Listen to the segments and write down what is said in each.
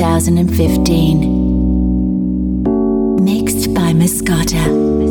2015. Mixed by Mascota.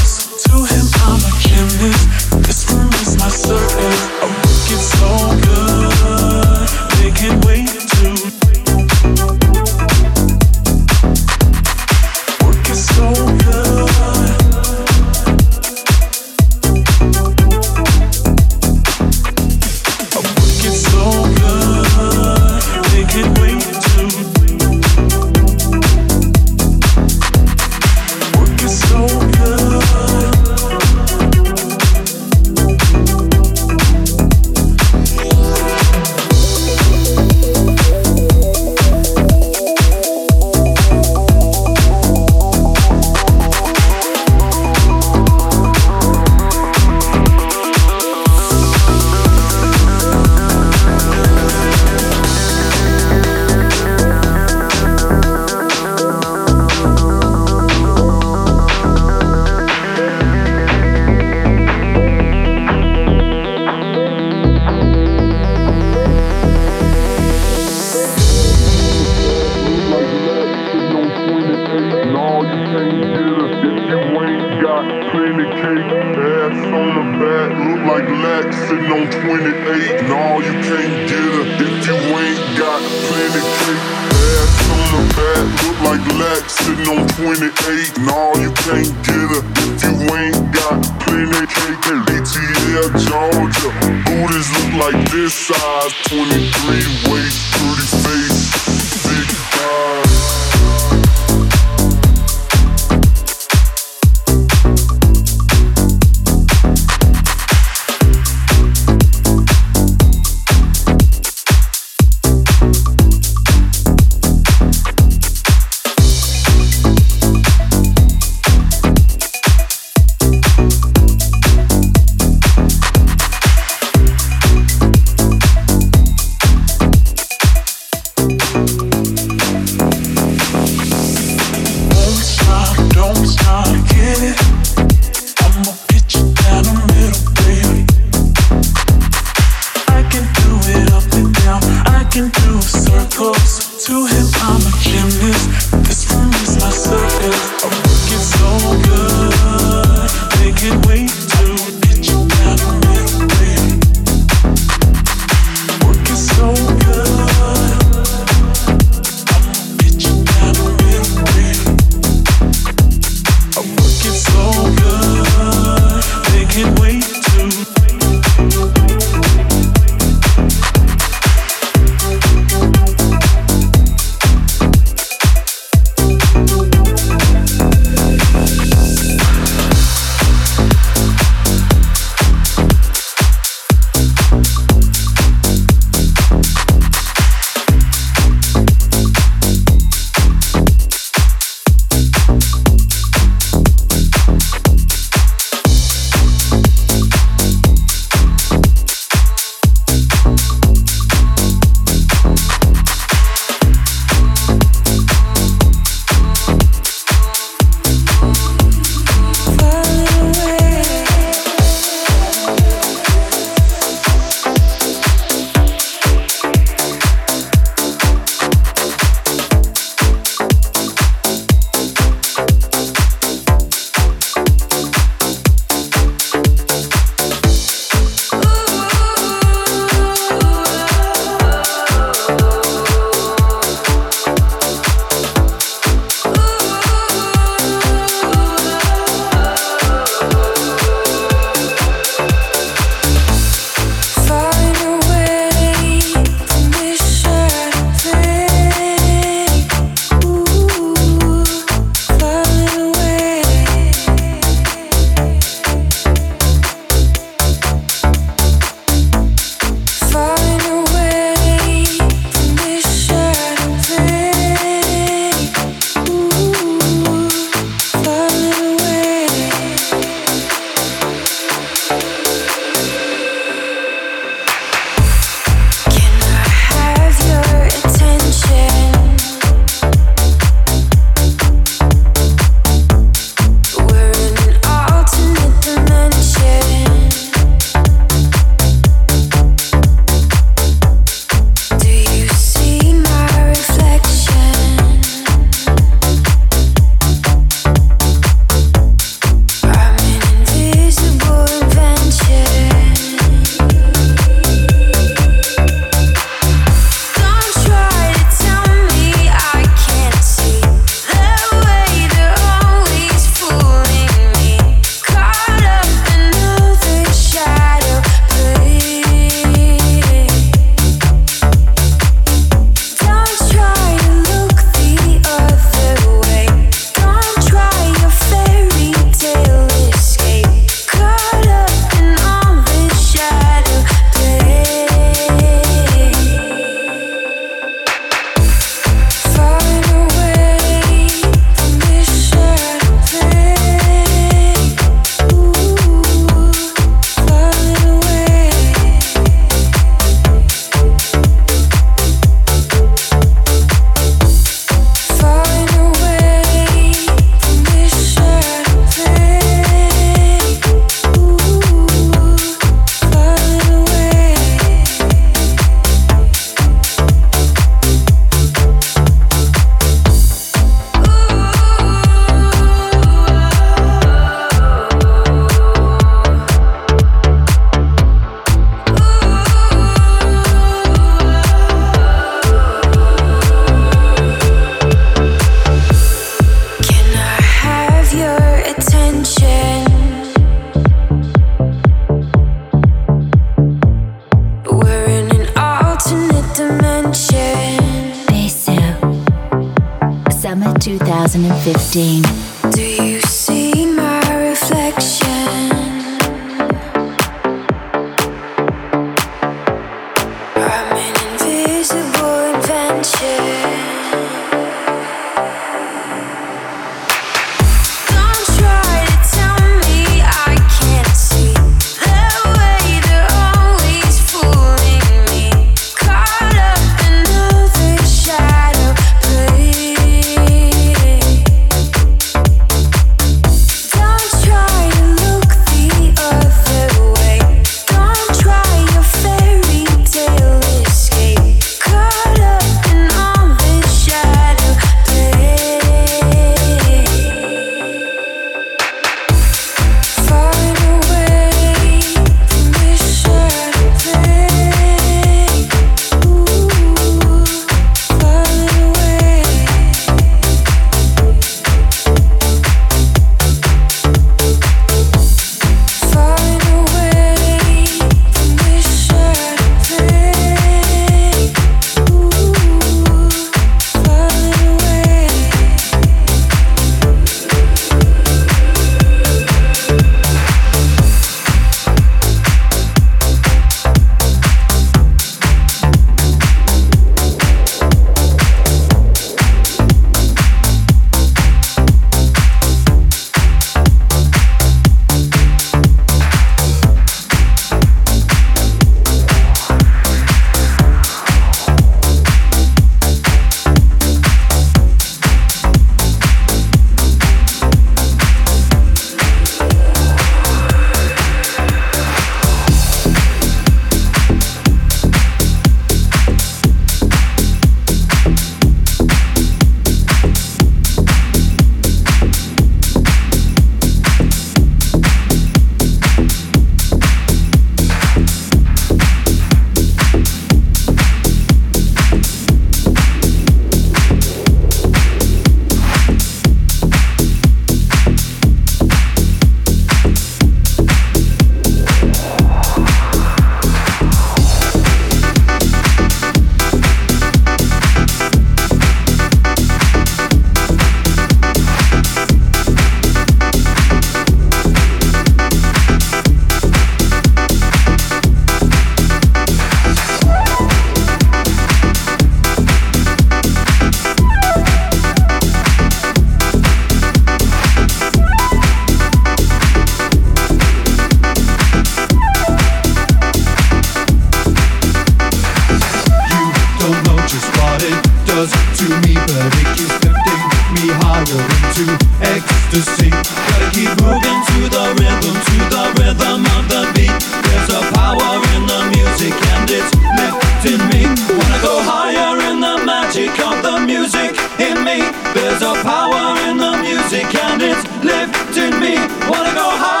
To me, but it keeps lifting me higher into ecstasy. Gotta keep moving to the rhythm, to the rhythm of the beat. There's a power in the music and it's lifting me. Wanna go higher in the magic of the music in me. There's a power in the music and it's lifting me. Wanna go higher.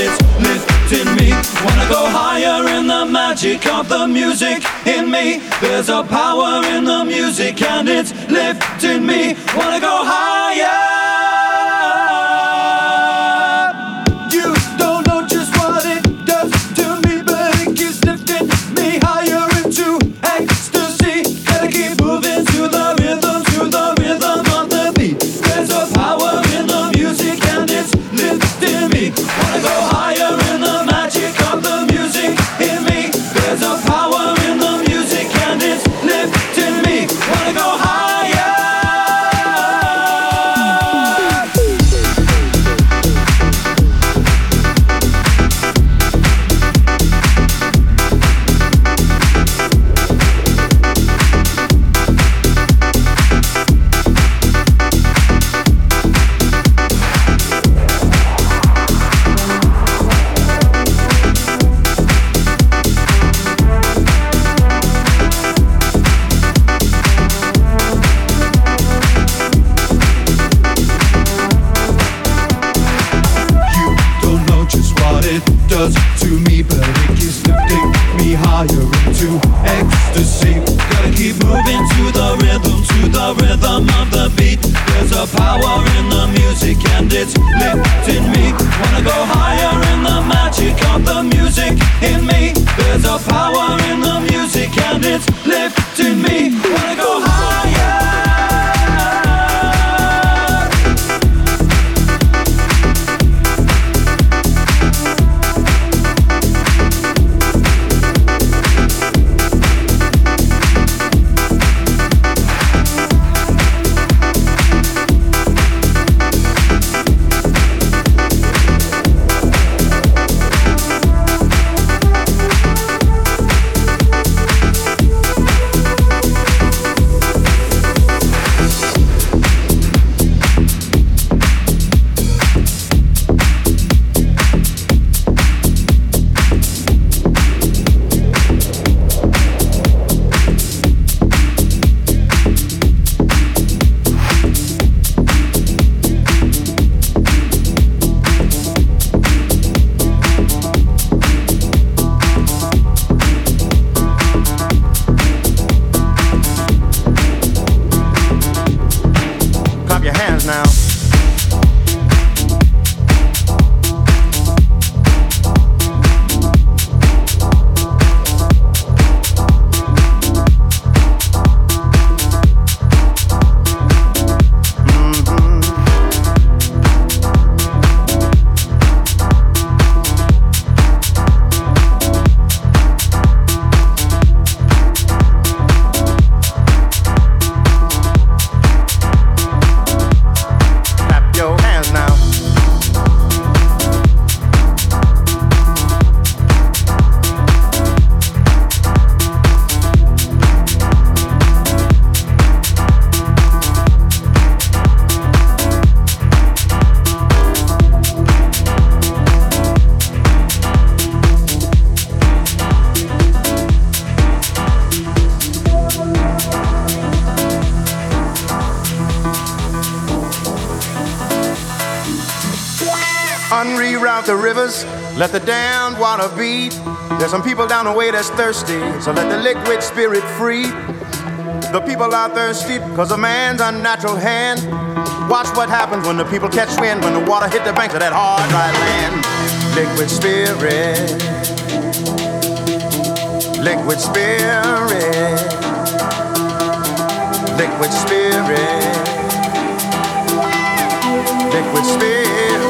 It's lifting me. Wanna go higher in the magic of the music in me. There's a power in the music and it's lifting me. Wanna go higher. Unreroute the rivers, let the dammed water beat. There's some people down the way that's thirsty, so let the liquid spirit free. The people are thirsty because of man's unnatural hand. Watch what happens when the people catch wind, when the water hit the banks of that hard, dry land. Liquid spirit. Liquid spirit. Liquid spirit. Liquid spirit.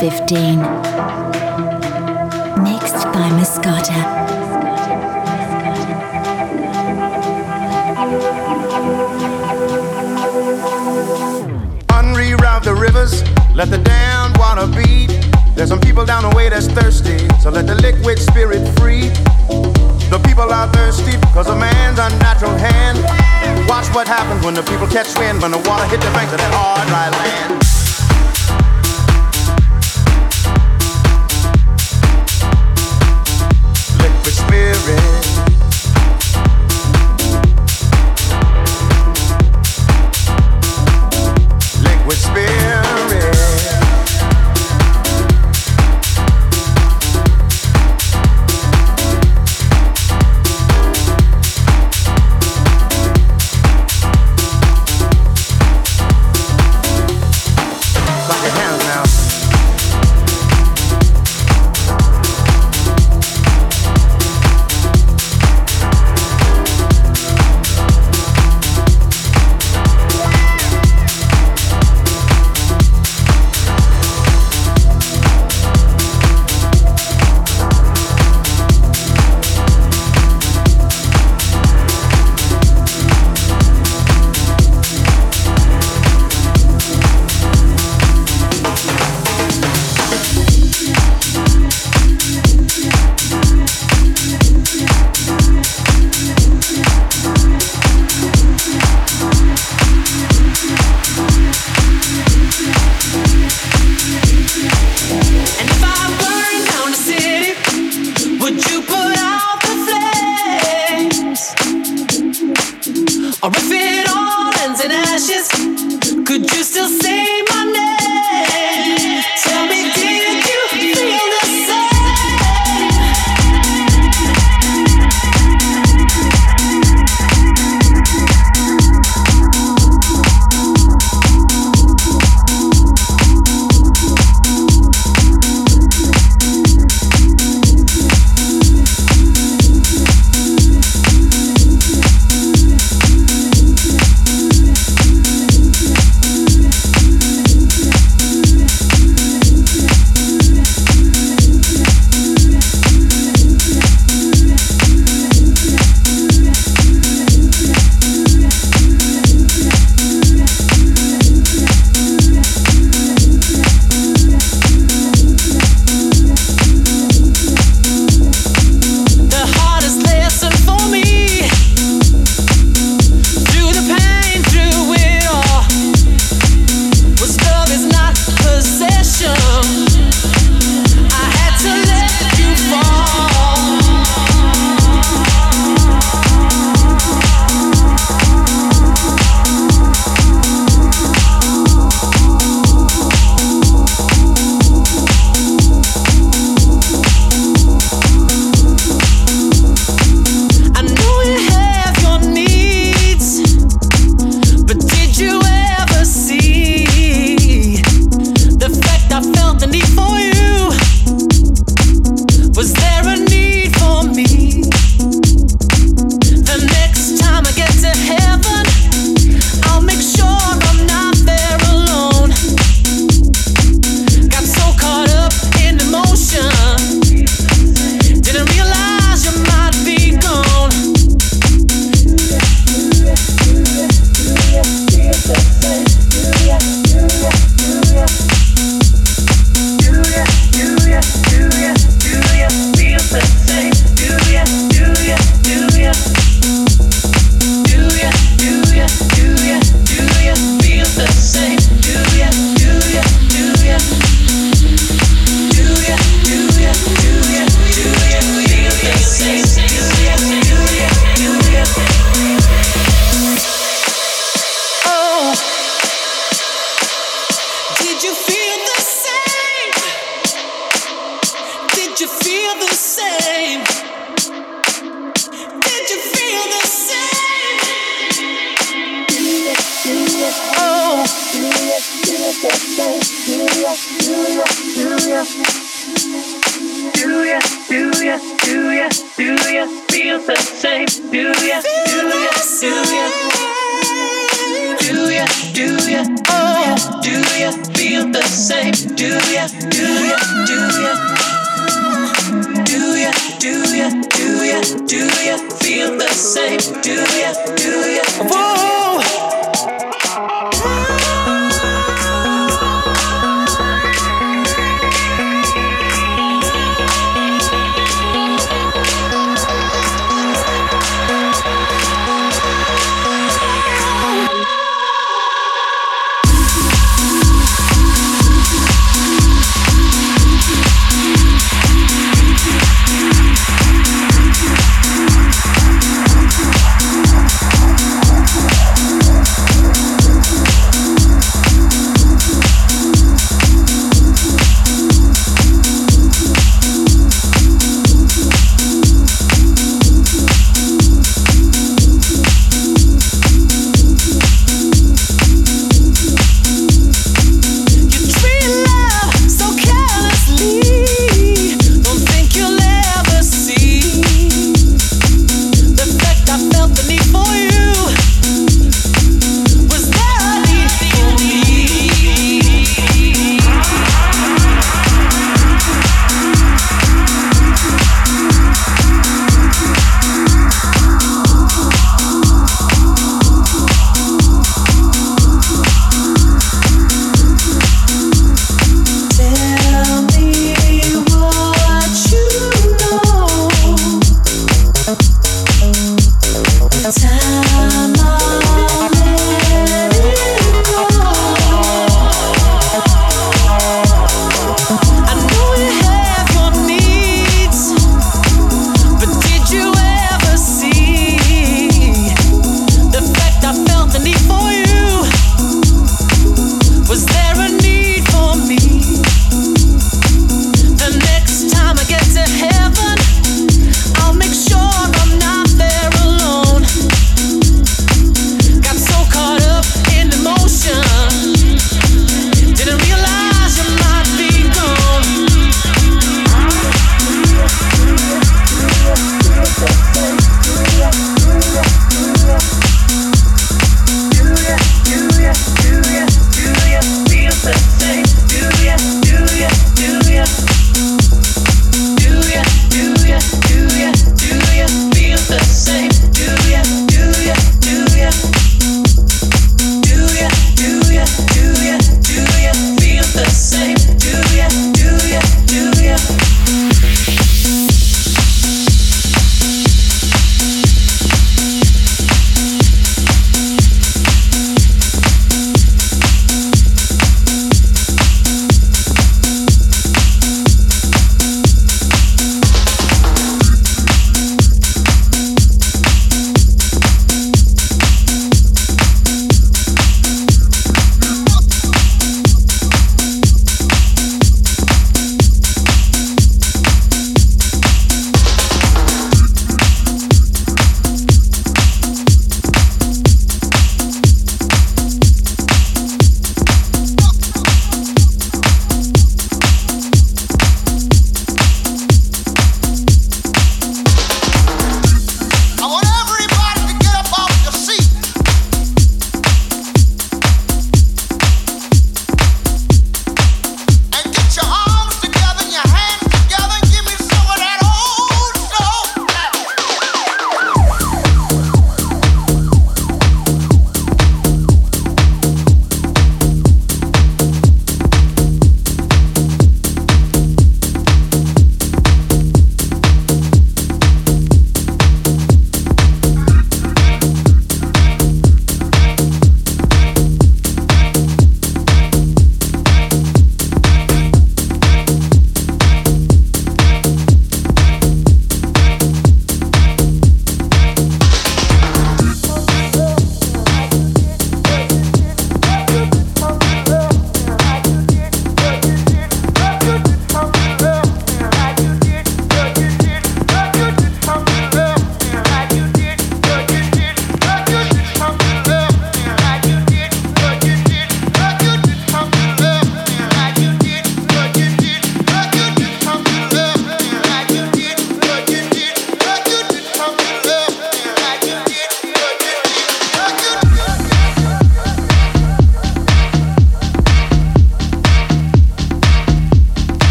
15. Mixed by Mascota. Unreroute the rivers, let the down water beat. There's some people down the way that's thirsty, so let the liquid spirit free. The people are thirsty because a man's unnatural hand. Watch what happens when the people catch wind, when the water hit the banks of that hard, dry land.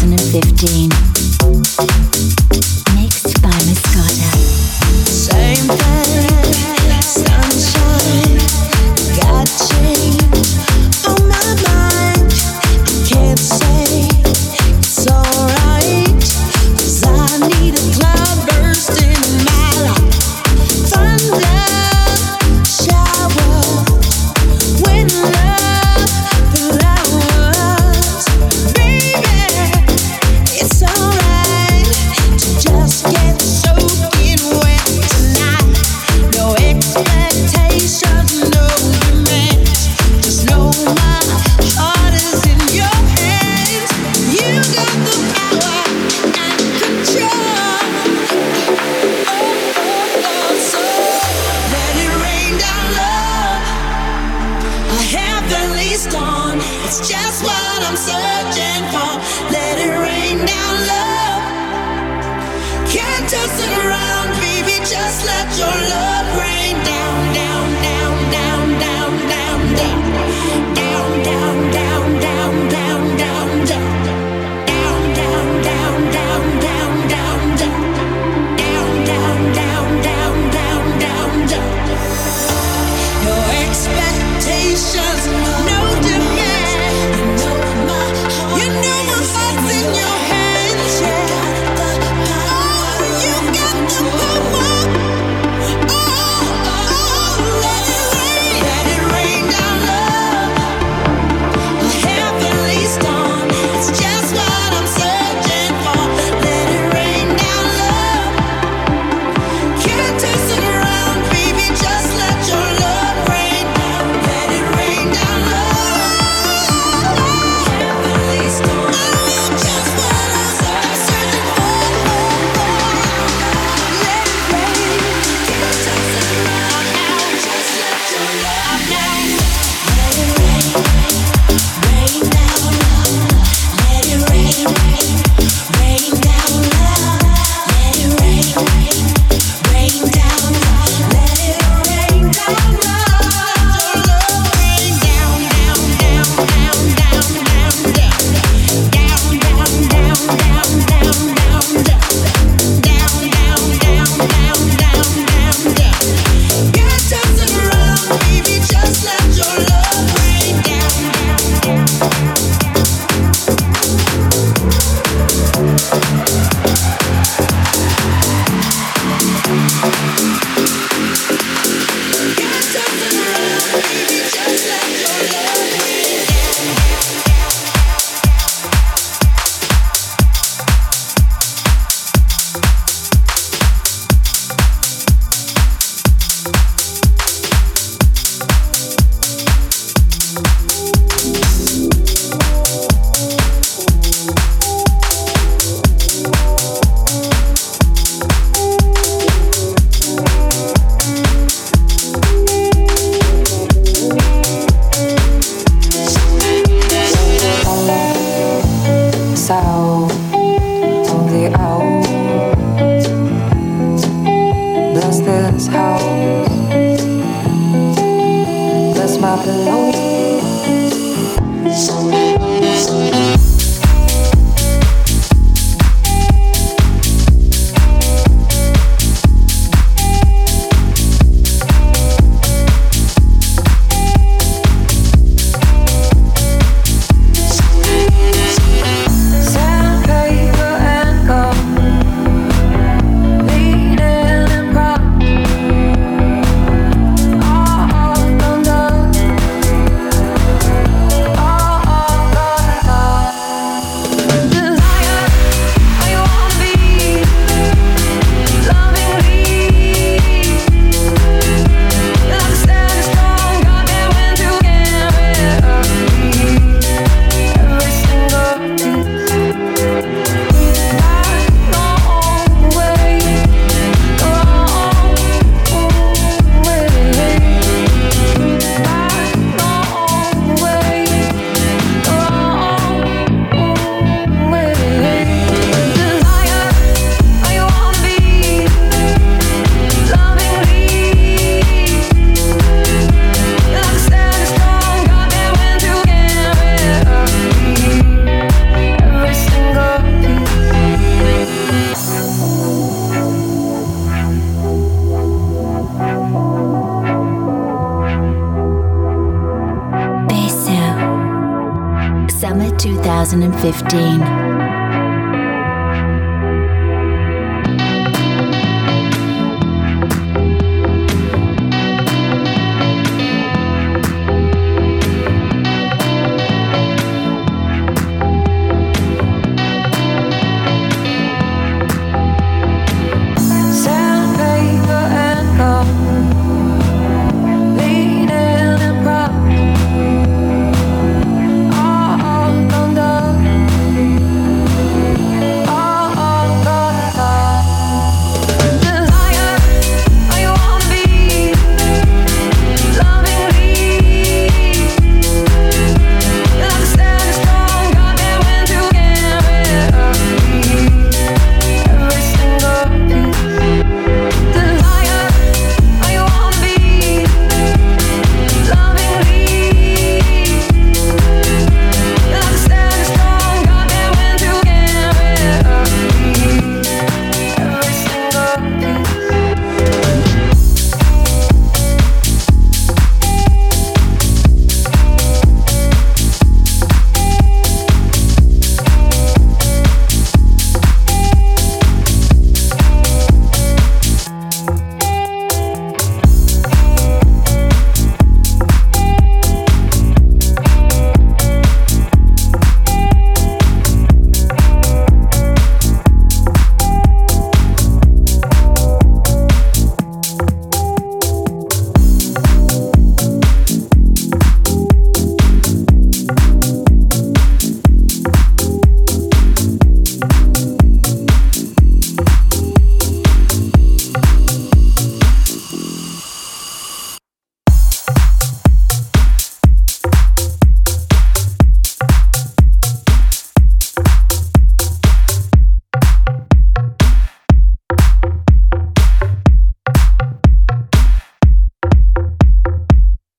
2015. Mixed by Mascota. Same